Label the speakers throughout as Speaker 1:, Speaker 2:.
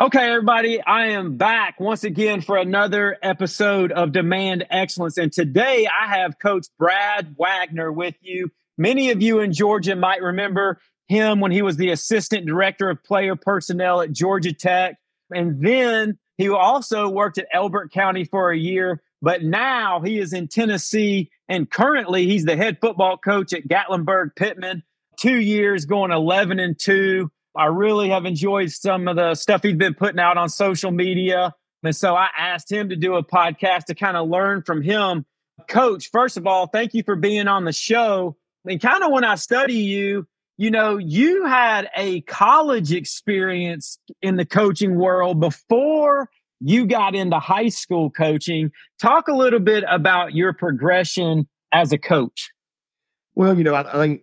Speaker 1: Okay, everybody, I am back once again for another episode of Demand Excellence. And today I have Coach Brad Waggoner with you. Many of you in Georgia might remember him when he was the assistant director of player personnel at Georgia Tech. And then he also worked at Elbert County for a year, but now he is in Tennessee. And currently he's the head football coach at Gatlinburg Pittman. Two years going 11 and 2 I really have enjoyed some of the stuff he's been putting out on social media. And so I asked him to do a podcast to kind of learn from him. Coach, first of all, thank you for being on the show. And kind of when I study you, you know, you had a college experience in the coaching world before you got into high school coaching. Talk a little bit about your progression as a coach.
Speaker 2: Well, you know, I, I think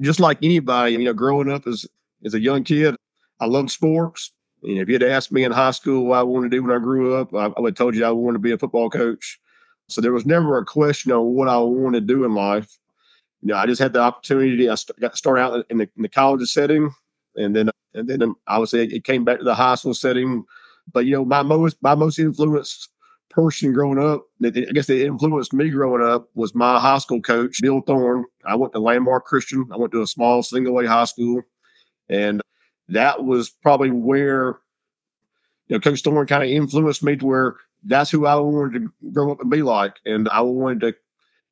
Speaker 2: just like anybody, you know, growing up as as a young kid, I loved sports. And if you had asked me in high school what I wanted to do when I grew up, I, I would have told you I wanted to be a football coach. So there was never a question on what I wanted to do in life. You know, I just had the opportunity. I st- got started out in the, in the college setting, and then and then I would say it came back to the high school setting. But you know, my most my most influenced person growing up, I guess that influenced me growing up was my high school coach, Bill Thorne. I went to Landmark Christian. I went to a small single A high school. And that was probably where you know Coach Thorne kind of influenced me to where that's who I wanted to grow up and be like. And I wanted to,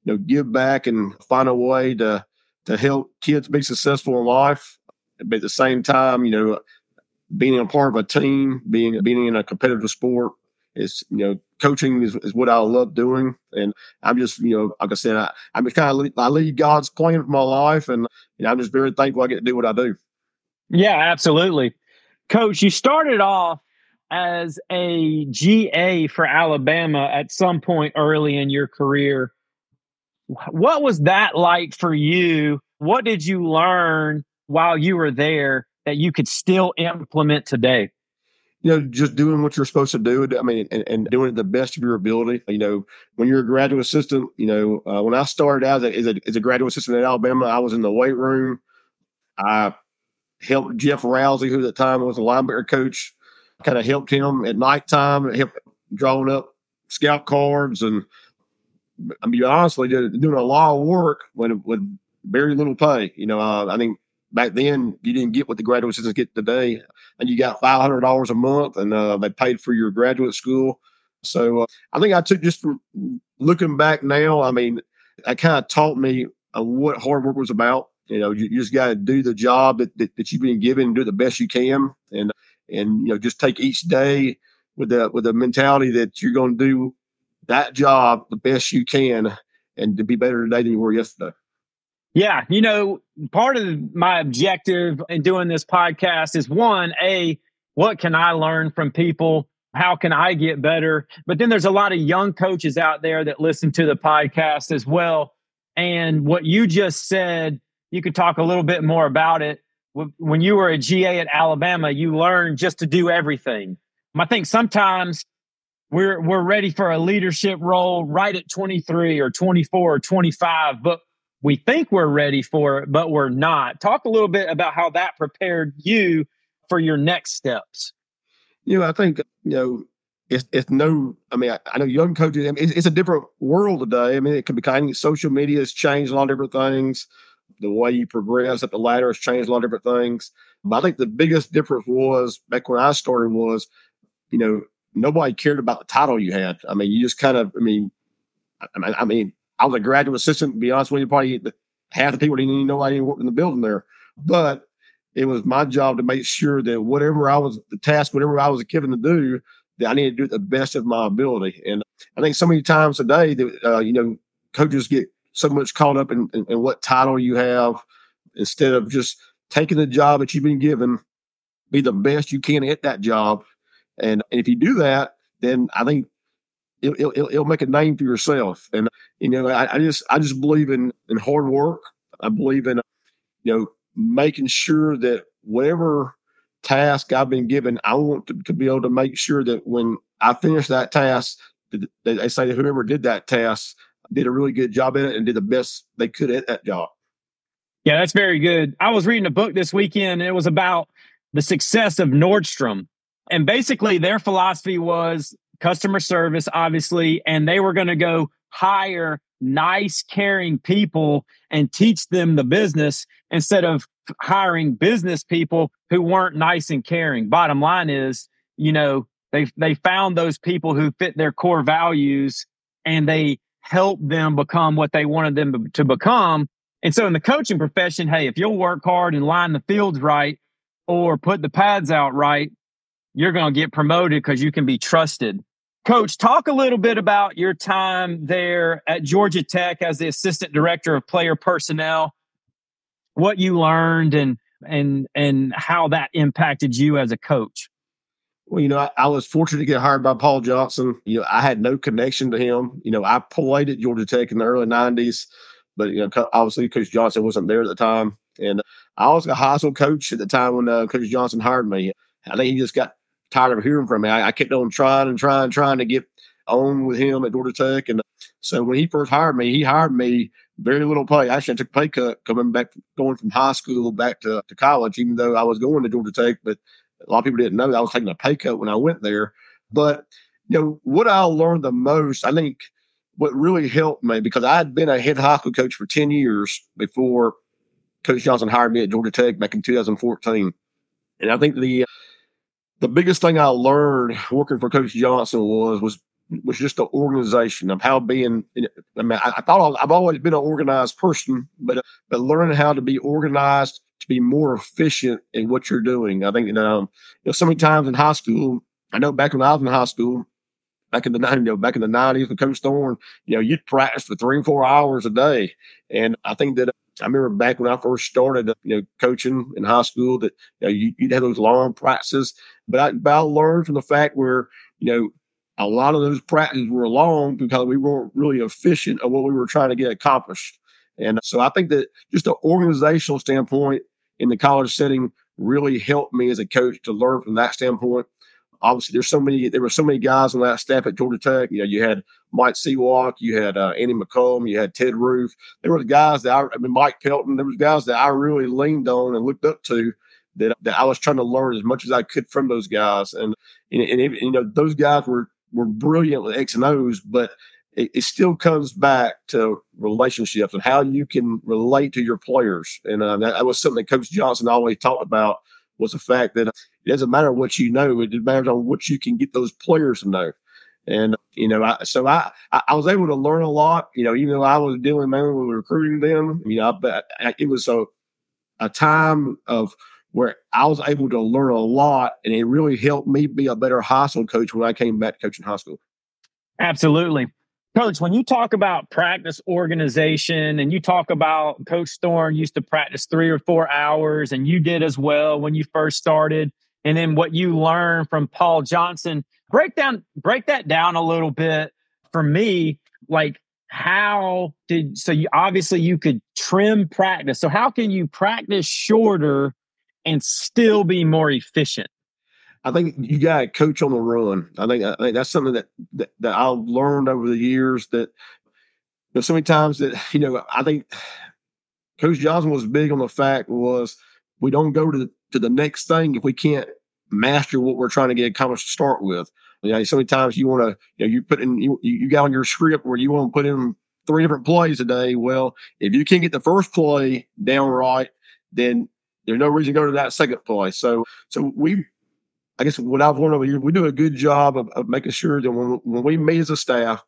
Speaker 2: you know, give back and find a way to to help kids be successful in life. But at the same time, you know, being a part of a team, being being in a competitive sport is, you know, coaching is, is what I love doing. And I'm just, you know, like I said, I, I'm just kind of I lead God's plan for my life, and you know, I'm just very thankful I get to do what I do.
Speaker 1: Yeah, absolutely. Coach, you started off as a GA for Alabama at some point early in your career. What was that like for you? What did you learn while you were there that you could still implement today?
Speaker 2: You know, just doing what you're supposed to do. I mean, and, and doing it the best of your ability. You know, when you're a graduate assistant, you know, uh, when I started out as a, as a graduate assistant at Alabama, I was in the weight room. I helped Jeff Rouzie, who at the time was a linebacker coach, kind of helped him at nighttime, helped drawing up scout cards, and I mean, honestly, doing a lot of work with with very little pay. You know, uh, I think back then you didn't get what the graduate assistants get today, and you got five hundred dollars a month, and uh, they paid for your graduate school. So uh, I think I took just looking back now. I mean, that kind of taught me uh, what hard work was about. You know, you, you just got to do the job that, that, that, you've been given and do the best you can. And, and, you know, just take each day with the, with the mentality that you're going to do that job the best you can and to be better today than you were yesterday.
Speaker 1: Yeah. You know, part of my objective in doing this podcast is one, A, what can I learn from people? How can I get better? But then there's a lot of young coaches out there that listen to the podcast as well. And what you just said you could talk a little bit more about it. When you were a GA at Alabama, you learned just to do everything. I think sometimes we're we're ready for a leadership role right at 23 or 24 or 25, but we think we're ready for it, but we're not. Talk a little bit about how that prepared you for your next steps.
Speaker 2: You know, I think you know it's, it's no. I mean, I, I know young coaches. I mean, it's, it's, a different world today. I mean, it can be kind of social media has changed a lot of different things the way you progress up the ladder has changed a lot of different things. But I think the biggest difference was back when I started was, you know, nobody cared about the title you had. I mean, you just kind of, I mean, I, I mean, I was a graduate assistant. To be honest with you, probably half the people didn't even know I even worked in the building there. But it was my job to make sure that whatever I was, the task, whatever I was given to do, that I needed to do the best of my ability. And I think so many times today that, uh, you know, coaches get so much caught up in, in, in what title you have instead of just taking the job that you've been given, be the best you can at that job. And, and if you do that, then I think it, will it'll, it'll make a name for yourself. And, you know, I, I just, I just believe in, in hard work. I believe in, you know, making sure that whatever task I've been given, I want to, to be able to make sure that when I finish that task, they say whoever did that task did a really good job in it and did the best they could at that job.
Speaker 1: Yeah, that's very good. I was reading a book this weekend and it was about the success of Nordstrom. And basically, their philosophy was customer service, obviously, and they were going to go hire nice, caring people and teach them the business instead of hiring business people who weren't nice and caring. Bottom line is, you know, they they found those people who fit their core values and they helped them become what they wanted them to become. And so in the coaching profession, hey, if you'll work hard and line the fields right or put the pads out right, you're going to get promoted because you can be trusted. Coach, talk a little bit about your time there at Georgia Tech as the assistant director of player personnel, what you learned and and and how that impacted you as a coach.
Speaker 2: Well, you know, I, I, was fortunate to get hired by Paul Johnson. You know, I had no connection to him. You know, I played at Georgia Tech in the early '90s, but you know, obviously Coach Johnson wasn't there at the time, and I was a high school coach at the time when uh, Coach Johnson hired me. I think he just got tired of hearing from me. I, I kept on trying and trying, trying to get on with him at Georgia Tech. And so when he first hired me, he hired me very little pay. Actually, I took a pay cut coming back, going from high school back to, to college, even though I was going to Georgia Tech. But a lot of people didn't know that I was taking a pay cut when I went there. But, you know, what I learned the most, I think what really helped me, because I had been a head high school coach for 10 years before Coach Johnson hired me at Georgia Tech back in 2014. And I think the the biggest thing I learned working for Coach Johnson was was was just the organization of how being. I mean, I, I thought I've always been an organized person, but but learning how to be organized to be more efficient in what you're doing. I think you know, um, you know so many times in high school. I know back when I was in high school, back in the you know, back in the nineties with Coach Thorne, you know, you'd practice for three and four hours a day. And I think that I remember back when I first started, you know, coaching in high school that you know, you, would have those long practices. But I, but I learned from the fact where, you know, a lot of those practices were long because we weren't really efficient at what we were trying to get accomplished. And so I think that just an organizational standpoint in the college setting really helped me as a coach to learn from that standpoint obviously there's so many there were so many guys on that staff at Georgia Tech. You know, you had Mike Sewak, you had uh, Andy McCollum, you had Ted Roof. There were the guys that I, I mean Mike Pelton. There was guys that I really leaned on and looked up to. That, that I was trying to learn as much as I could from those guys, and and, and, and you know those guys were were brilliant with X and O's, but it, it, still comes back to relationships and how you can relate to your players. And uh, that, was something that Coach Johnson always talked about was the fact that it doesn't matter what you know; it matters on what you can get those players to know. And you know, I, so I I was able to learn a lot. You know, even though I was dealing mainly with recruiting them, you know, but it was a a time of where I was able to learn a lot, and it really helped me be a better high school coach when I came back coaching high school.
Speaker 1: Absolutely. Coach, when you talk about practice organization and you talk about Coach Thorne used to practice three or four hours, and you did as well when you first started, and then what you learned from Paul Johnson, break down break that down a little bit for me. Like how did so you obviously you could trim practice. So how can you practice shorter and still be more efficient?
Speaker 2: I think you got to coach on the run. I think, I think that's something that, that, that I've learned over the years that there's so many times that, you know, I think Coach Johnson was big on the fact was we don't go to the, to the next thing if we can't master what we're trying to get accomplished to start with. You know, so many times you want to, you know, you put in, you, you got on your script where you want to put in three different plays a day. Well, if you can't get the first play down right, then there's no reason to go to that second play. So, so we I guess what I've learned over here, we do a good job of, of making sure that when, when we meet as a staff,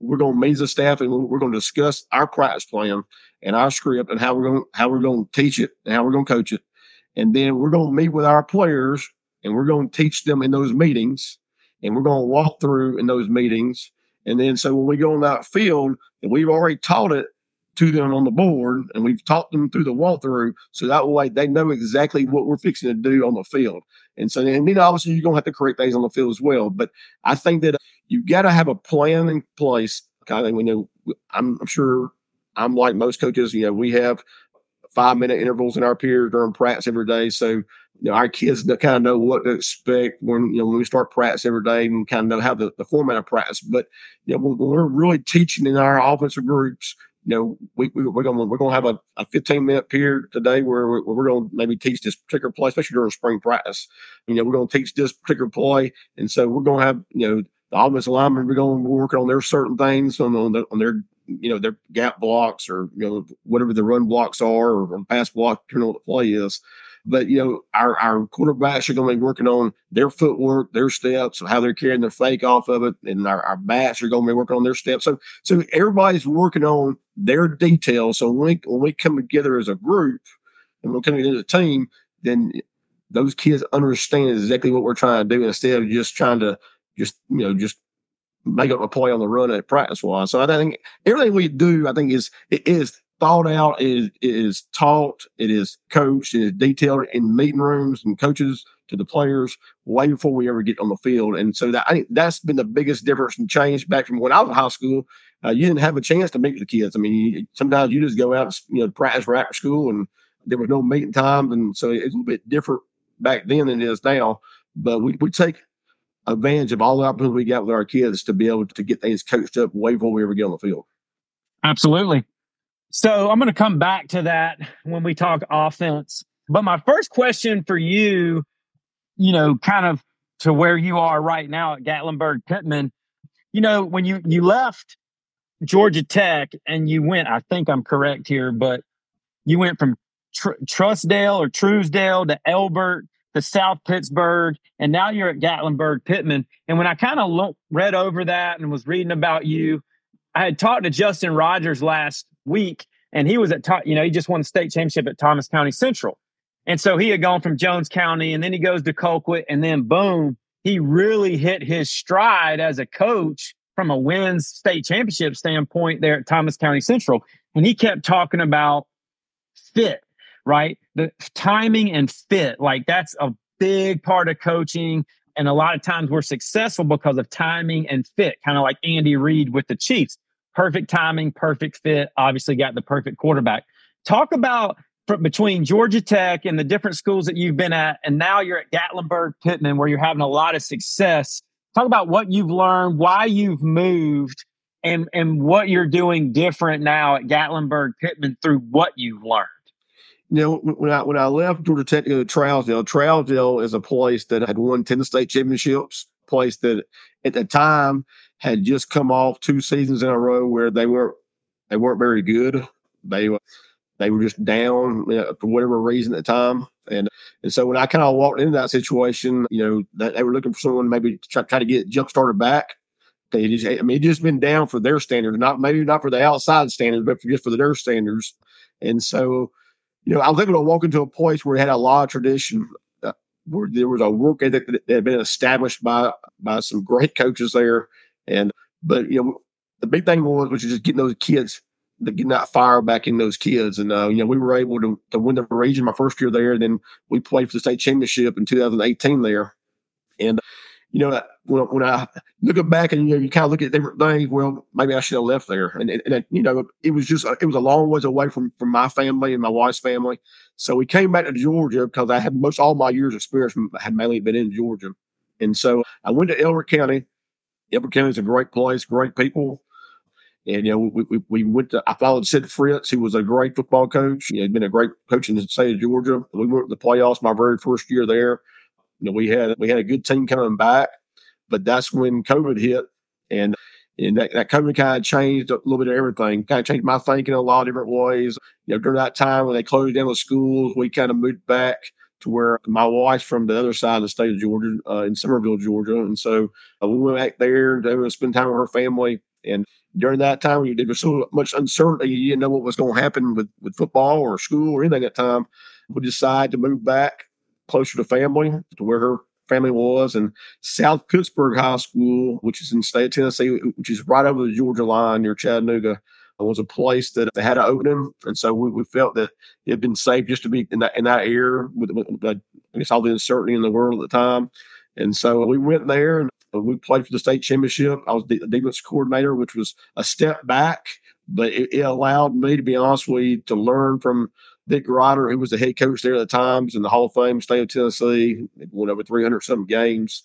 Speaker 2: we're going to meet as a staff and we're going to discuss our practice plan and our script and how we're going how we're going to teach it and how we're going to coach it, and then we're going to meet with our players and we're going to teach them in those meetings, and we're going to walk through in those meetings, and then so when we go on that field and we've already taught it to them on the board and we've taught them through the walkthrough so that way they know exactly what we're fixing to do on the field. And so then obviously you're gonna have to correct things on the field as well. But I think that you've got to have a plan in place. I think we know I'm, I'm sure I'm like most coaches, you know, we have five minute intervals in our periods during practice every day. So, you know, our kids kind of know what to expect when, you know, when we start practice every day and kind of know how the, the format of practice. But, you know, when we're really teaching in our offensive groups, you know, we, we, we're to we're to have a, a 15 minute period today where we're, we're to maybe teach this particular play, especially during spring practice. You know, we're to teach this particular play, and so we're to have you know the offensive linemen we're to work on their certain things on, on, the, on their you know their gap blocks or you know whatever the run blocks are or pass block, depending on what the play is. But you know, our our quarterbacks are going to be working on their footwork, their steps, how they're carrying their fake off of it, and our, our backs are going to be working on their steps. So so everybody's working on their details. So when we when we come together as a group and we're coming together as a team, then those kids understand exactly what we're trying to do instead of just trying to just you know just make up a play on the run at practice wise. So I think everything we do, I think is it is thought out, it is, it is taught, it is coached, it is detailed in meeting rooms and coaches to the players way before we ever get on the field. And so that I think that's been the biggest difference and change back from when I was in high school. Uh, you didn't have a chance to meet with the kids. I mean, you, sometimes you just go out, you know, practice after school, and there was no meeting times, and so it's a little bit different back then than it is now. But we we take advantage of all the opportunities we got with our kids to be able to get things coached up way before we ever get on the field.
Speaker 1: Absolutely. So I'm going to come back to that when we talk offense. But my first question for you, you know, kind of to where you are right now at Gatlinburg Pittman, you know, when you you left Georgia Tech and you went, I think I'm correct here, but you went from Tr- Trussdale or Truesdale to Elbert to South Pittsburg, and now you're at Gatlinburg Pittman. And when I kind of lo- read over that and was reading about you, I had talked to Justin Rogers last week, and he was at you know he just won the state championship at Thomas County Central, and so he had gone from Jones County, and then he goes to Colquitt, and then boom, he really hit his stride as a coach from a wins state championship standpoint there at Thomas County Central, and he kept talking about fit, right? The timing and fit, like that's a big part of coaching. And a lot of times we're successful because of timing and fit, kind of like Andy Reid with the Chiefs perfect timing, perfect fit, obviously got the perfect quarterback. Talk about between Georgia Tech and the different schools that you've been at, and now you're at Gatlinburg Pittman, where you're having a lot of success. Talk about what you've learned, why you've moved, and and what you're doing different now at Gatlinburg Pittman through what you've learned.
Speaker 2: You know, when I when I left Georgia Tech to go to Trousdale, Trousdale is a place that had won ten state championships. Place that at the time had just come off two seasons in a row where they weren't they weren't very good. They they were just down you know, for whatever reason at the time. And and so when I kind of walked into that situation, you know, that they were looking for someone maybe to try, try to get jump started back. They just, I mean, just been down for their standards, not maybe not for the outside standards, but for just for the their standards. And so, you know, I was able to walk into a place where it had a lot of tradition, there was a work ethic that had been established by by some great coaches there, and but you know, the big thing was was just getting those kids, getting that fire back in those kids, and uh, you know, we were able to to win the region my first year there. Then we played for the state championship in 2018 there, and you know, when, when I look back and you know, you kind of look at different things. Well, maybe I should have left there, and, and, and you know, it was just it was a long ways away from from my family and my wife's family. So we came back to Georgia because I had most all my years of experience had mainly been in Georgia, and so I went to Elbert County Elbert County is a great place, great people. And, you know, we, we, we, went to, I followed Sid Fritz, who was a great football coach. He had been a great coach in the state of Georgia. We went to the playoffs my very first year there. You know, we had, we had a good team coming back, but that's when COVID hit. And, and that, that COVID kind of changed a little bit of everything, kind of changed my thinking in a lot of different ways. You know, during that time when they closed down the schools, we kind of moved back to where my wife's from the other side of the state of Georgia, uh, in Summerville, Georgia. And so uh, we went back there to spend time with her family. And during that time, there was so much uncertainty, you didn't know what was going to happen with, with football or school or anything at that time. We decided to move back closer to family, to where her family was. And South Pittsburg High School, which is in state of Tennessee, which is right over the Georgia line near Chattanooga, was a place that they had an opening, and so we, we felt that it had been safe just to be in that in that area with, with, with I guess all the uncertainty in the world at the time. And so we went there and we played for the state championship. I was the defense coordinator, which was a step back, but it, it, allowed me, to be honest with you, to learn from Vic Grider, who was the head coach there at the times in the Hall of Fame, state of Tennessee. Went over 300 some games.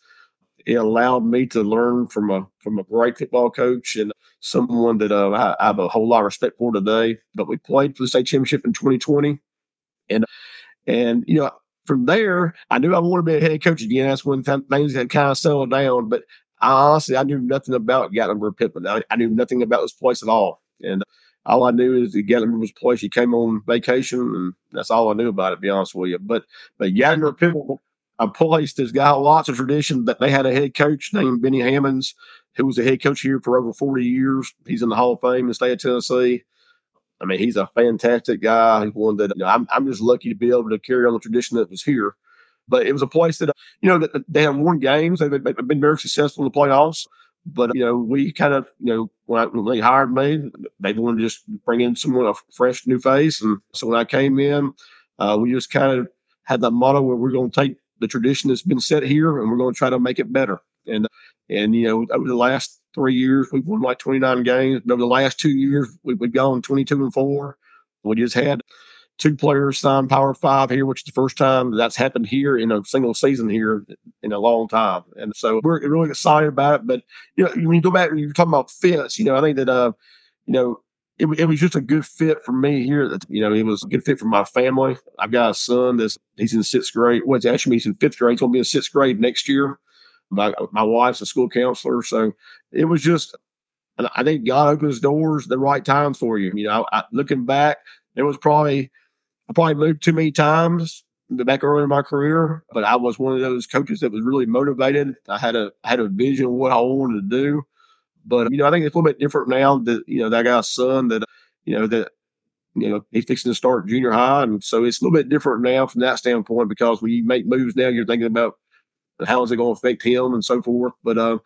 Speaker 2: it allowed me to learn from a from a great football coach and someone that uh, I, I, have a whole lot of respect for today. But we played for the state championship in 2020, and and you know from there I knew I wanted to be a head coach again. That's when things had kind of settled down. But I, honestly, I knew nothing about Gatlinburg Pittman. I, I, knew nothing about this place at all, and all I knew is that Gatlinburg was a place you came on vacation, and that's all I knew about it. To be honest with you, but but Gatlinburg Pittman a place that's got lots of tradition. That they had a head coach named Benny Hammonds, who was a head coach here for over 40 years. He's in the Hall of Fame in the state of Tennessee. I mean, he's a fantastic guy. He's one that you know, I'm, I'm just lucky to be able to carry on the tradition that was here. But it was a place that, you know, that they have won games. They've been very successful in the playoffs. But, you know, we kind of, you know, when, I, when they hired me, they wanted to just bring in someone, a fresh new face. And so when I came in, uh, we just kind of had that motto where we're going to take the tradition that's been set here, and we're going to try to make it better. And and you know, over the last three years, we've won like 29 games. Over the last two years, we've, we've gone 22 and four. We just had two players signed Power Five here, which is the first time that's happened here in a single season here in a long time. And so we're really excited about it. But you know, when you go back, you're talking about fits. You know, I think that uh, you know, it, it, was just a good fit for me here. That you know, it was a good fit for my family. I've got a son that's he's in sixth grade. Well, it's actually he's in fifth grade. He's going to be in sixth grade next year. My my wife's a school counselor, so it was just. And I think God opens doors the right times for you. You know, I, looking back, it was probably I probably moved too many times back early in my career, but I was one of those coaches that was really motivated. I had a I had a vision of what I wanted to do but you know, I think it's a little bit different now that you know that guy's son that you know that you know he's fixing to start junior high, and so it's a little bit different now from that standpoint because when you make moves now, you're thinking about how is it going to affect him and so forth. But uh,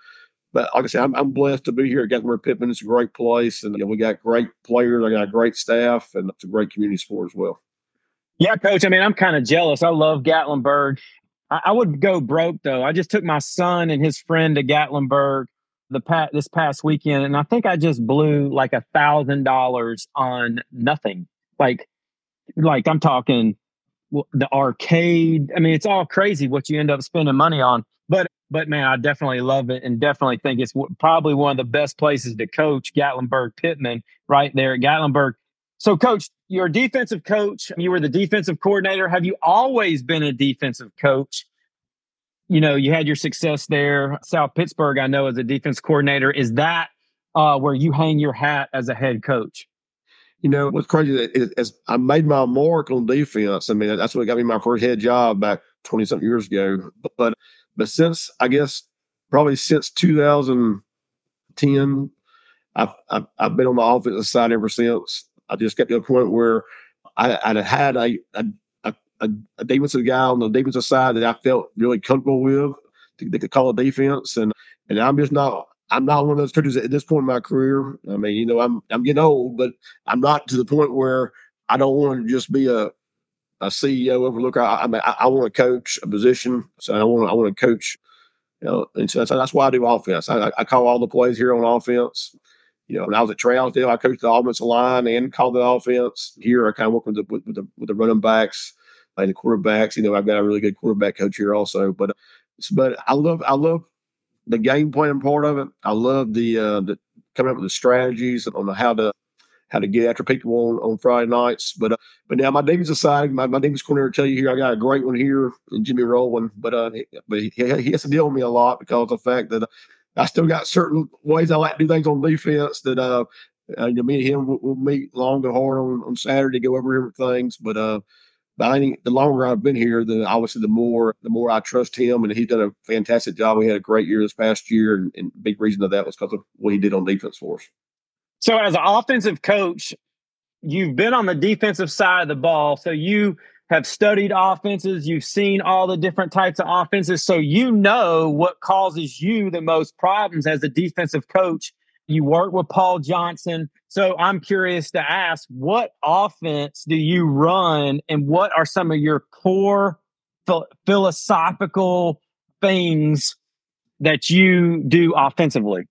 Speaker 2: but like I said, I'm, I'm blessed to be here at Gatlinburg Pittman. It's a great place, and you know, we got great players. I got a great staff, and it's a great community sport as well.
Speaker 1: Yeah, coach. I mean, I'm kind of jealous. I love Gatlinburg. I, I, would go broke though. I just took my son and his friend to Gatlinburg the past this past weekend, and I think I just blew like a thousand dollars on nothing. Like, like I'm talking the arcade. I mean, it's all crazy what you end up spending money on. But but man, I definitely love it, and definitely think it's w- probably one of the best places to coach. Gatlinburg Pittman, right there at Gatlinburg. So, coach, you're a defensive coach. You were the defensive coordinator. Have you always been a defensive coach? you know, you had your success there. South Pittsburg, I know, as a defense coordinator. Is that uh, where you hang your hat as a head coach?
Speaker 2: You know, what's crazy is, I made my mark on defense. I mean, that's what got me my first head job back 20 something years ago. But, but, but since, I guess, probably since 2010, I've, I've, I've been on the offensive side ever since. I just got to a point where I, I had a, a, a, a defensive guy on the defensive side that I felt really comfortable with. They could call a defense, and and I'm just not. I'm not one of those coaches at this point in my career. I mean, you know, I'm I'm getting old, but I'm not to the point where I don't want to just be a a CEO overlooker. I, I mean, I, I want to coach a position, so I want I want to coach. You know, and so that's, that's why I do offense. I, I call all the plays here on offense. You know, when I was at Trousdale, I coached the offensive line and called the offense. Here, I kind of work with the with, the, with the running backs and the quarterbacks. You know, I've got a really good quarterback coach here also. But but I love I love the game plan part of it. I love the uh, the coming up with the strategies on how to how to get after people on, on Friday nights. But uh, but now my defensive aside, my, my defense coordinator tell you here, I got a great one here in Jimmy Rowland. But uh, but he, he has to deal with me a lot because of the fact that I still got certain ways I like to do things on defense that uh, uh me and him will, will meet long and hard on, on Saturday, go over different things. But uh, I think the longer I've been here, the obviously the more the more I trust him, and he's done a fantastic job. We had a great year this past year, and, and big reason of that was because of what he did on defense for us.
Speaker 1: So, as an offensive coach, you've been on the defensive side of the ball, so you have studied offenses. You've seen all the different types of offenses, so you know what causes you the most problems as a defensive coach you work with Paul Johnson. So I'm curious to ask what offense do you run and what are some of your core ph- philosophical things that you do offensively?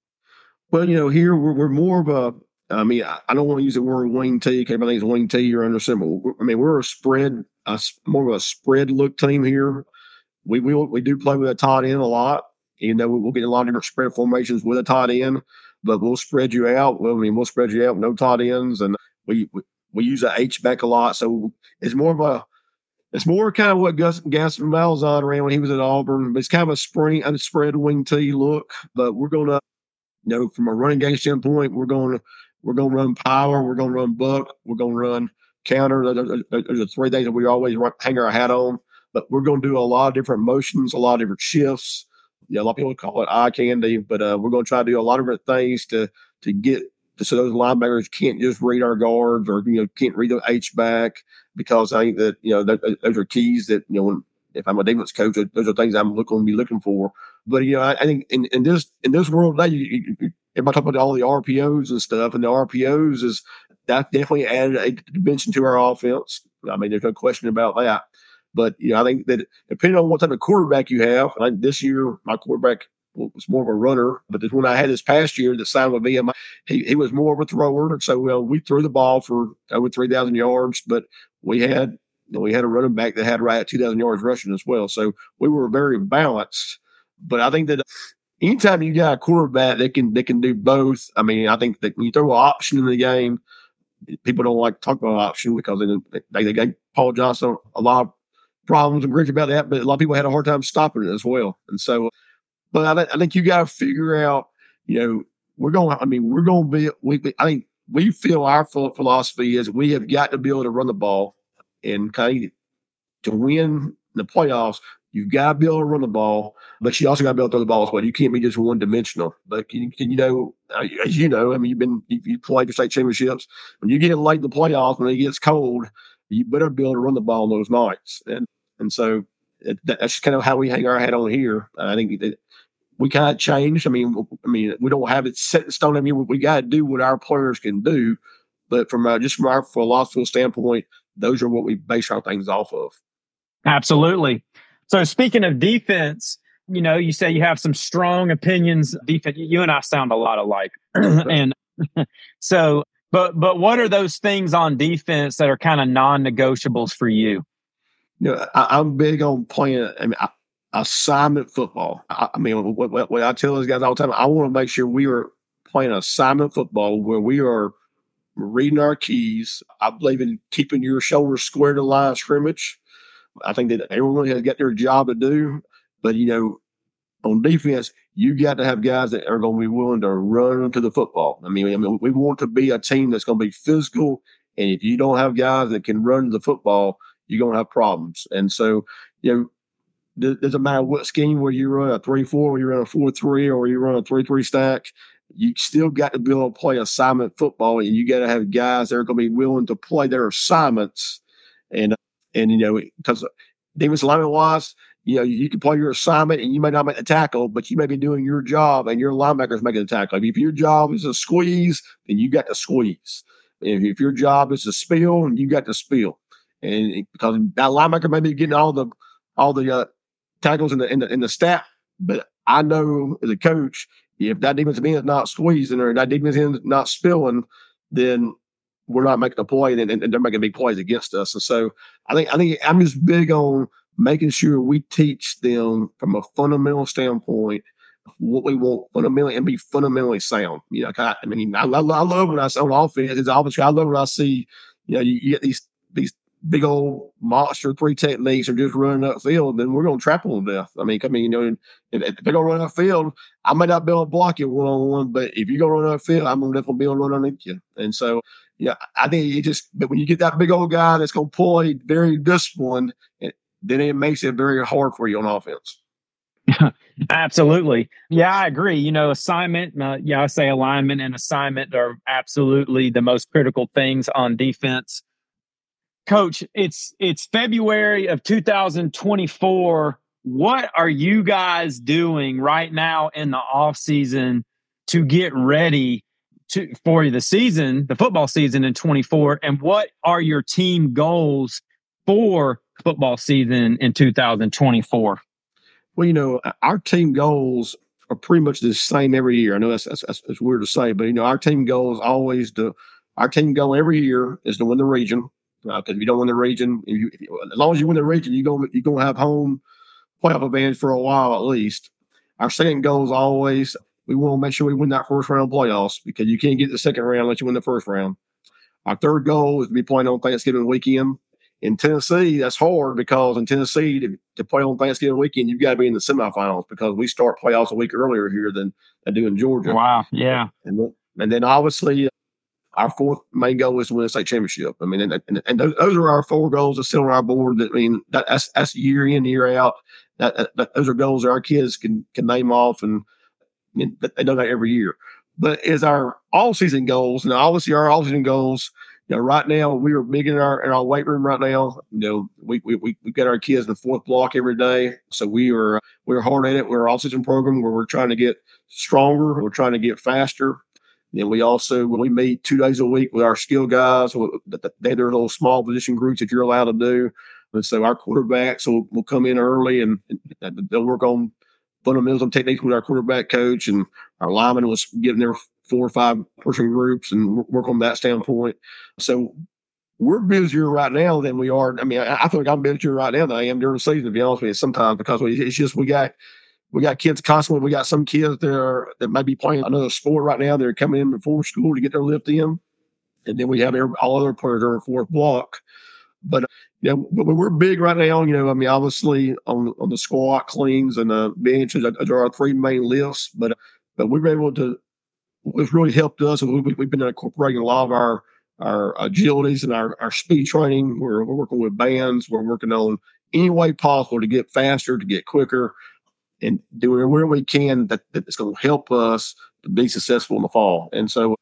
Speaker 2: Well, you know, here we're, we're more of a, I mean, I, I don't want to use the word wing T. Everything's wing T or under symbol. I mean, we're a spread, a, more of a spread look team here. We, we, we do play with a tight end a lot You know, we'll get a lot of different spread formations with a tight end, but we'll spread you out. Well, I mean, we'll spread you out no tight ends, and we we, we use a H back a lot. So it's more of a it's more kind of what Gus Gaston Malzahn ran when he was at Auburn. But it's kind of a spring a spread wing T look. But we're gonna, you know, from a running game standpoint, we're gonna we're gonna run power, we're gonna run buck, we're gonna run counter. There's the three things that we always hang our hat on. But we're going to do a lot of different motions, a lot of different shifts. Yeah, a lot of people call it eye candy, but uh, we're going to try to do a lot of different things to to get to, so those linebackers can't just read our guards or you know can't read the H back because I think that you know those are keys that you know when, if I'm a defense coach, those are things I'm looking to be looking for. But you know, I, I think in, in, this in this world today, you, you, everybody talk about all the RPOs and stuff, and the RPOs is that definitely added a dimension to our offense. I mean, there's no question about that. But you know, I think that depending on what type of quarterback you have, like this year, my quarterback was more of a runner. But when I had this past year, the sign with me, he, he was more of a thrower. And so well, we threw the ball for over 3,000 yards, but we had we had a running back that had right at 2,000 yards rushing as well. So we were very balanced. But I think that anytime you got a quarterback that can that can do both, I mean, I think that when you throw an option in the game, people don't like to talk about option because they they, gave Paul Johnson a lot of problems and grief about that, but a lot of people had a hard time stopping it as well. And so, but I, I think you got to figure out, you know, we're going. I mean, we're going to be. We, I think we feel our philosophy is we have got to be able to run the ball and kind of to win the playoffs. You've got to be able to run the ball, but you also got to be able to throw the ball as well. You can't be just one dimensional. But can, you know, uh, as you know, I mean, you've been you, you played for state championships. When you get late in the playoffs, when it gets cold, you better be able to run the ball those nights. And and so it, that's kind of how we hang our hat on here. I think that we kind of changed. I mean, I mean, we don't have it set in stone. I mean, we got to do what our players can do, but from just from our philosophical standpoint, those are what we base our things off of.
Speaker 1: Absolutely. So speaking of defense, you know, you say you have some strong opinions. Defense. You and I sound a lot alike, and so. But but what are those things on defense that are kind of non-negotiables for you?
Speaker 2: you know, I, am big on playing. I mean, I, assignment football. I, I mean, what, what, what, I tell those guys all the time, I want to make sure we are playing assignment football where we are reading our keys. I believe in keeping your shoulders square to line of scrimmage. I think that everyone has got their job to do, but you know, on defense, you got to have guys that are going to be willing to run to the football. I mean, I mean, we want to be a team that's going to be physical, and if you don't have guys that can run the football, you're going to have problems. And so, you know, it doesn't matter what scheme where you run a three four, or you run a four three, or you run a three three stack. You still got to be able to play assignment football, and you got to have guys that are going to be willing to play their assignments. And and you know, because defensive lineman wise, you know, you can play your assignment and you may not make the tackle, but you may be doing your job and your linebacker's making the tackle. If your job is to squeeze, then you got to squeeze. If, if your job is to spill, and you got to spill and because that linebacker may be getting all the all the uh, tackles in the, in the in the stat, but I know as a coach, if that defensive end is not squeezing or that defensive end is not spilling, then we're not making a play, and, and, they're making big plays against us. And so I think I think I'm just big on making sure we teach them from a fundamental standpoint what we want fundamentally and be fundamentally sound. You know, I, I mean, I, I, love when I see on offense. It's obviously I love when I see you know you, you get these these big old monster three techniques are just running upfield, then we're going to trap them to death. I mean, I mean, you know, if, if they're going to run upfield, I may not be able to block you one on one, but if you're going to run upfield, I'm going to definitely be able to run underneath you. And so, yeah, I think you just, but when you get that big old guy that's going to play very disciplined, then it makes it very hard for you on offense.
Speaker 1: absolutely. Yeah, I agree. You know, assignment, uh, yeah, I say alignment and assignment are absolutely the most critical things on defense coach it's it's february of 2024 what are you guys doing right now in the off season to get ready to for the season the football season in 24 and what are your team goals for football season in 2024
Speaker 2: well you know our team goals are pretty much the same every year i know that's that's, that's weird to say but you know our team goal is always to our team goal every year is to win the region because uh, if you don't win the region, if you, if you, as long as you win the region, you're going you're to have home playoff advantage for a while at least. our second goal is always we want to make sure we win that first round playoffs because you can't get the second round unless you win the first round. Our third goal is to be playing on Thanksgiving weekend. In Tennessee, that's hard because in Tennessee, to, to play on Thanksgiving weekend, you've got to be in the semifinals because we start playoffs a week earlier here than I do in Georgia.
Speaker 1: Wow. Yeah.
Speaker 2: And, and then obviously, our fourth main goal is to win a state championship. I mean, and, and, and those are our four goals that sit on our board. That I mean, that, that's that's year in year out. That, that, that, those are goals that our kids can can name off, and I they do that every year but as our all season goals, and obviously our all season goals, you know, right now we are big in our in our weight room right now. You know, we we we we get our kids in the fourth block every day, so we are we're hard at it. We're all season program where we're trying to get stronger, we're trying to get faster. Then we also we meet two days a week with our skill guys. They're little small position groups that you're allowed to do. And so our quarterbacks will, will come in early and they'll work on fundamentals techniques with our quarterback coach, and our lineman was getting their four or five person groups and work on that standpoint. So we're busier right now than we are. I mean, I, I feel like I'm busier right now than I am during the season, to be honest with you, sometimes because we, it's just we got we got kids constantly. We got some kids that are that might be playing another sport right now. They're coming in before school to get their lift in, and then we have all other players are in fourth block. Yeah, but we're big right now. You know, I mean, obviously on on the squat cleans and the benches, there are three main lifts. But but we were able to. It's really helped us. We, we've been incorporating a lot of our our agilities and our, our speed training. We're, we're working with bands. We're working on any way possible to get faster, to get quicker, and doing where we can that, that's going to help us to be successful in the fall. And so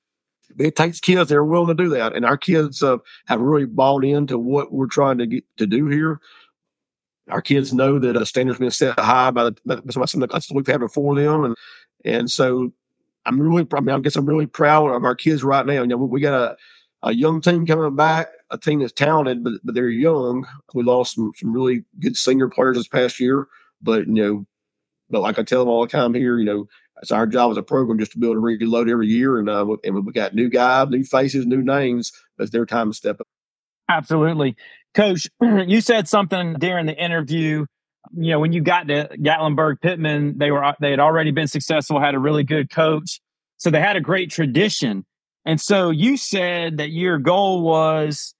Speaker 2: it takes kids that are willing to do that, and our kids uh, have really bought into what we're trying to get to do here. Our kids know that a standard's been set high by, the, by some of the classes we've had before them, and and so I'm really, I mean, I guess I'm really proud of our kids right now. You know, we got a a young team coming back, a team that's talented, but but they're young. We lost some some really good senior players this past year, but you know, but like I tell them all the time here, you know, it's our job as a program just to be able to reload every year, and uh, and we got new guys, new faces, new names. It's their time to step up.
Speaker 1: Absolutely, Coach. You said something during the interview. You know, when you got to Gatlinburg Pittman, they were they had already been successful, had a really good coach, so they had a great tradition. And so you said that your goal was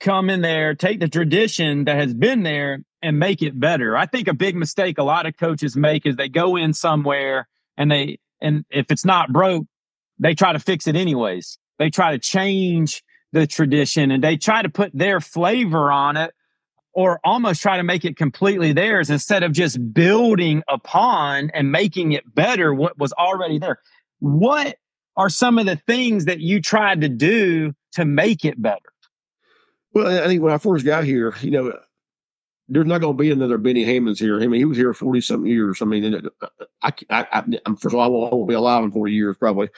Speaker 1: come in there, take the tradition that has been there, and make it better. I think a big mistake a lot of coaches make is they go in somewhere and they and if it's not broke, they try to fix it anyways. They try to change the tradition and they try to put their flavor on it or almost try to make it completely theirs instead of just building upon and making it better what was already there. What are some of the things that you tried to do to make it better?
Speaker 2: Well, I think when I first got here, you know, there's not going to be another Benny Hammonds here. I mean, he was here 40 something years. I mean, uh, I, I, I, first of all, I won't, I won't be alive in 40 years probably.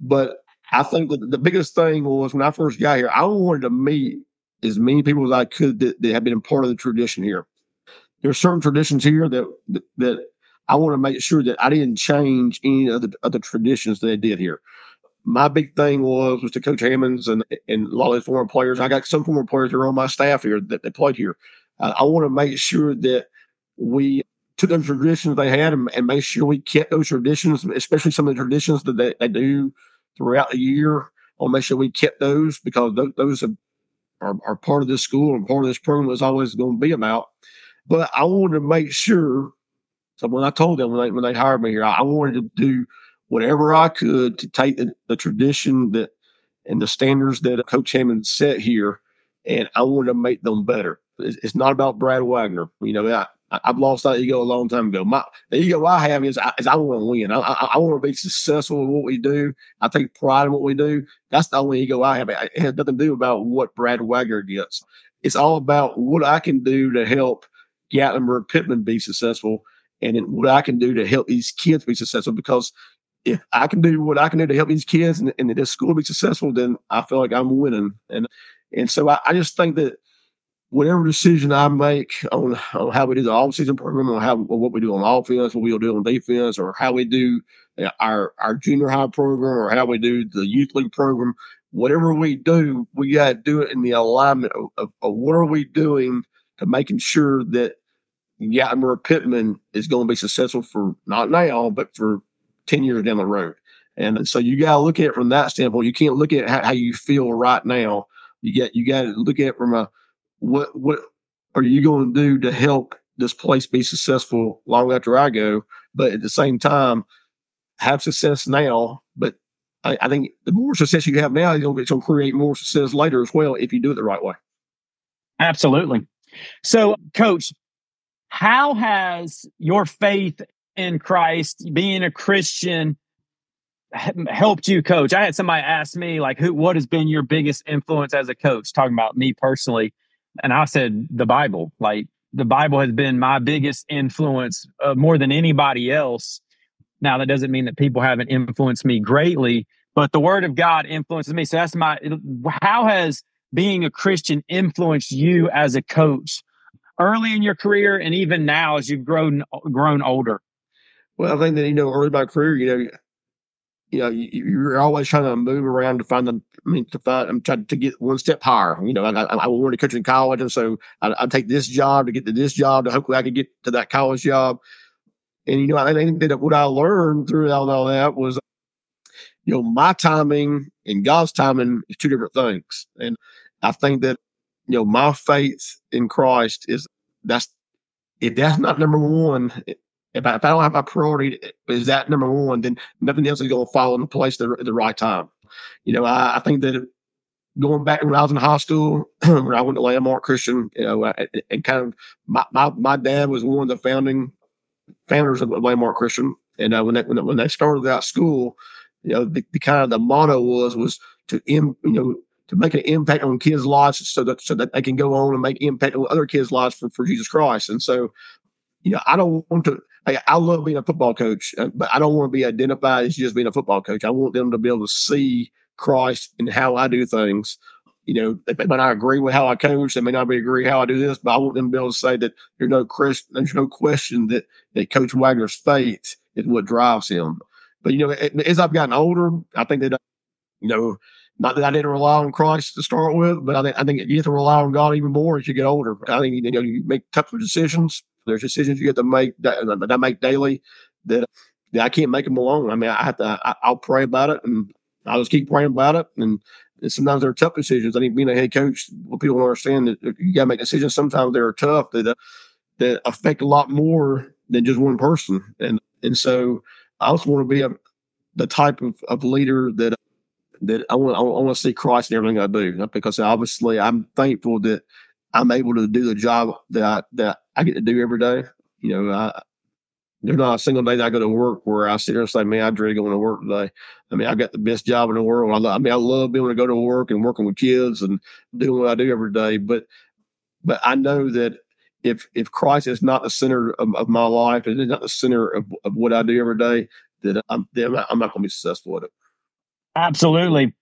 Speaker 2: But I think the biggest thing was when I first got here, I wanted to meet as many people as I could that, that have been a part of the tradition here. There's certain traditions here that, that, I want to make sure that I didn't change any of the, of the traditions that they did here. My big thing was was to Coach Hammonds and, and a lot of the former players. I got some former players that are on my staff here that, that played here. Uh, I want to make sure that we took those traditions they had and, and make sure we kept those traditions, especially some of the traditions that they, they do throughout the year. I want to make sure we kept those because those, those are, are, are, part of this school and part of this program is always going to be about. But I wanted to make sure. So when I told them when they, when they hired me here, I, I wanted to do whatever I could to take the, the tradition that and the standards that Coach Hammond set here, and I wanted to make them better. It's, not about Brad Waggoner. You know, I, I've lost that ego a long time ago. My the ego I have is I, is I want to win. I, I, I want to be successful in what we do. I take pride in what we do. That's the only ego I have. It has nothing to do about what Brad Waggoner gets. It's all about what I can do to help Gatlinburg Pittman be successful, and what I can do to help these kids be successful. Because if I can do what I can do to help these kids and, and this school be successful, then I feel like I'm winning. And and so I, I just think that whatever decision I make on, on how we do the off season program, or how what we do on offense, what we'll do on defense, or how we do uh, our our junior high program, or how we do the youth league program, whatever we do, we got to do it in the alignment of, of, of, what are we doing to making sure that Gatlinburg Pittman is going to be successful for not now, but for 10 years down the road. And so you got to look at it from that standpoint. You can't look at how, how you feel right now. You get you got to look at it from a what what are you going to do to help this place be successful long after I go? But at the same time, have success now. But I, I think the more success you have now, it's going to create more success later as well if you do it the right way.
Speaker 1: Absolutely. So, Coach, how has your faith in Christ, being a Christian, helped you coach? I had somebody ask me, like, who, what has been your biggest influence as a coach? Talking about me personally. And I said, the Bible. Like, the Bible has been my biggest influence uh, more than anybody else. Now, that doesn't mean that people haven't influenced me greatly, but the Word of God influences me. So that's my, how has being a Christian influenced you as a coach early in your career and even now as you've grown grown older?
Speaker 2: Well, I think that you know early in my career, you know, you know, you, are always trying to move around to find the. I mean, to find. I'm trying to get one step higher. You know, I, I, I wanted to coach in college, and so I, I take this job to get to this job to hopefully I could get to that college job. And you know, I think that what I learned through all, all that was, you know, my timing and God's timing is two different things. And I think that you know, my faith in Christ is that's if that's not number one, if I, if I don't have my priority is that number one, then nothing else is going to fall into place at the, the right time. You know, I, I think that going back when I was in high school, when I went to Landmark Christian, you know, and kind of my, my, my dad was one of the founding founders of Landmark Christian. And uh, when they, when, when they started that school, you know, the, the kind of the motto was, was to, Im, you know, to make an impact on kids' lives so that so that they can go on and make impact on other kids' lives for, for Jesus Christ. And so, you know, I don't want to. I, I love being a football coach, uh, but I don't want to be identified as just being a football coach. I want them to be able to see Christ and how I do things. You know, they may not agree with how I coach. They may not be agree how I do this, but I want them to be able to say that there's no Christ, there's no question that that Coach Waggoner's faith is what drives him. But you know, as I've gotten older, I think that you know not that I didn't rely on Christ to start with, but I think I think you have to rely on God even more as you get older. I think you know you make tougher decisions. There's decisions you have to make that, I make daily that, that I can't make them alone. I mean, I have to. I, will pray about it, and I'll just keep praying about it. And, and sometimes they're tough decisions. I think being a head coach, well, people don't understand that you got to make decisions. Sometimes they're tough that uh, that affect a lot more than just one person. And and so I also want to be a the type of, of leader that that I want, I want to see Christ in everything I do because obviously I'm thankful that I'm able to do the job that I, that I get to do every day. You know, I, there's not a single day that I go to work where I sit there and say, man, I dread going to work today. I mean, I've got the best job in the world. I, love, I mean, I love being able to go to work and working with kids and doing what I do every day. But, but I know that if, if Christ is not the center of, of my life, and it's not the center of, of what I do every day, that I'm, then I'm not going to be successful at it.
Speaker 1: Absolutely.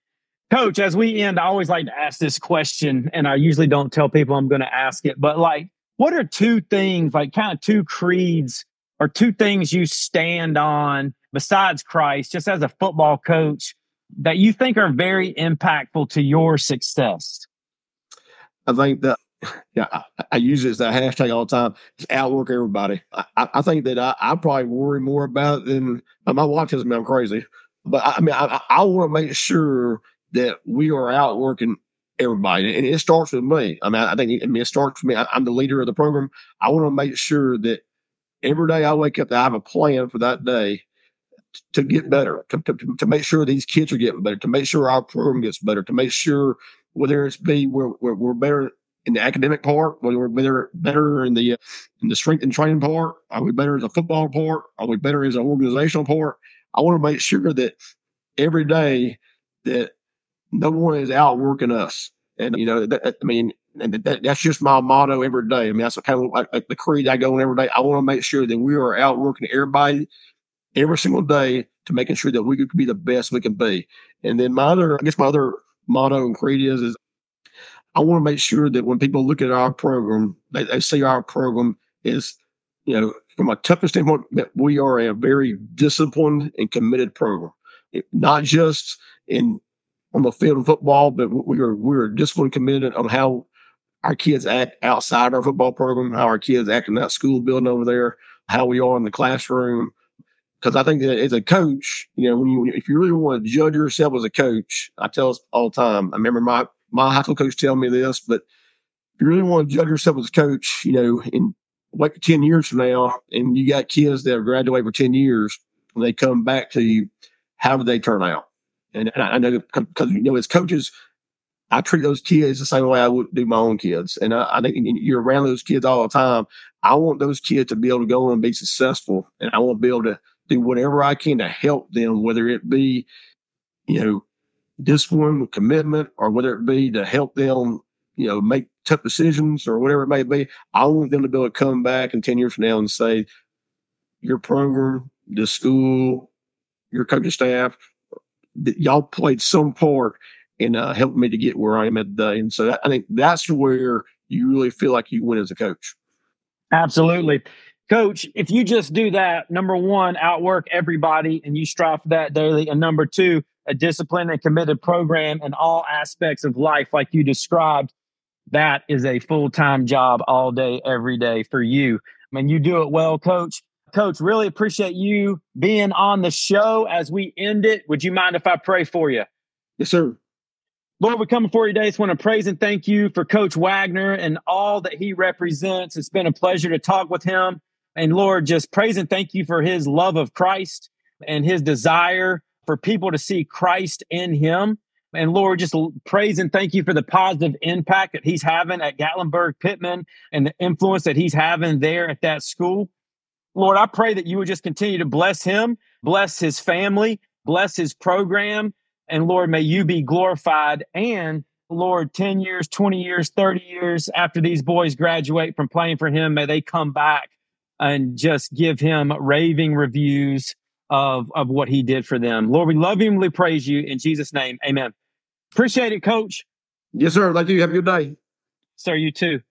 Speaker 1: Coach, as we end, I always like to ask this question, and I usually don't tell people I'm going to ask it, but like, what are two things, like kind of two creeds or two things you stand on besides Christ, just as a football coach, that you think are very impactful to your success?
Speaker 2: I think that, yeah, I, I use it as a hashtag all the time. It's outwork everybody. I, I think that I, I probably worry more about it than uh, my wife tells me I'm crazy. But I mean, I, I want to make sure that we are out working everybody, and it starts with me. I mean, I think I mean, it starts with me. I, am the leader of the program. I want to make sure that every day I wake up, that I have a plan for that day to get better, to, to, to make sure these kids are getting better, to make sure our program gets better, to make sure whether it's be we're, we're, we're better in the academic part, whether we're better better in the in the strength and training part, are we better as a football part, are we better as an organizational part? I want to make sure that every day that no one is outworking us. And, you know, that, I mean, and that, that's just my motto every day. I mean, that's kind of like, the creed I go on every day. I want to make sure that we are outworking everybody every single day to making sure that we could be the best we can be. And then my other, I guess my other motto and creed is, is I want to make sure that when people look at our program, they, they see our program is, you know, from a toughest standpoint, that we are a very disciplined and committed program. It, not just in on the field of football, but we are we are disciplined, committed on how our kids act outside our football program, how our kids act in that school building over there, how we are in the classroom. Because I think that as a coach, you know, when you if you really want to judge yourself as a coach, I tell us all the time. I remember my my high school coach telling me this, but if you really want to judge yourself as a coach, you know, in like 10 years from now, and you got kids that have graduated for 10 years, and they come back to you, how do they turn out? And, and I know because, you know, as coaches, I treat those kids the same way I would do my own kids. And I, I think you're around those kids all the time. I want those kids to be able to go and be successful. And I want to be able to do whatever I can to help them, whether it be, you know, discipline, commitment, or whether it be to help them, you know, make tough decisions or whatever it may be. I want them to be able to come back in 10 years from now and say, your program, the school, your coaching staff, y'all played some part in uh, helping me to get where I am at today. And so I think that's where you really feel like you win as a coach.
Speaker 1: Absolutely. Coach, if you just do that, number one, outwork everybody and you strive for that daily. And number two, a disciplined and committed program in all aspects of life, like you described, that is a full time job all day, every day for you. I mean, you do it well, coach. Coach, really appreciate you being on the show as we end it. Would you mind if I pray for you?
Speaker 2: Yes, sir.
Speaker 1: Lord, we come before you today. I just want to praise and thank you for Coach Waggoner and all that he represents. It's been a pleasure to talk with him. And Lord, just praise and thank you for his love of Christ and his desire for people to see Christ in him. And Lord, just praise and thank you for the positive impact that he's having at Gatlinburg Pittman and the influence that he's having there at that school. Lord, I pray that you would just continue to bless him, bless his family, bless his program. And Lord, may you be glorified. And Lord, 10 years, 20 years, 30 years after these boys graduate from playing for him, may they come back and just give him raving reviews of, of what he did for them. Lord, we love you and we praise you in Jesus' name. Amen. Appreciate it, coach.
Speaker 2: Yes, sir. Like you. Have a good day.
Speaker 1: Sir, you too.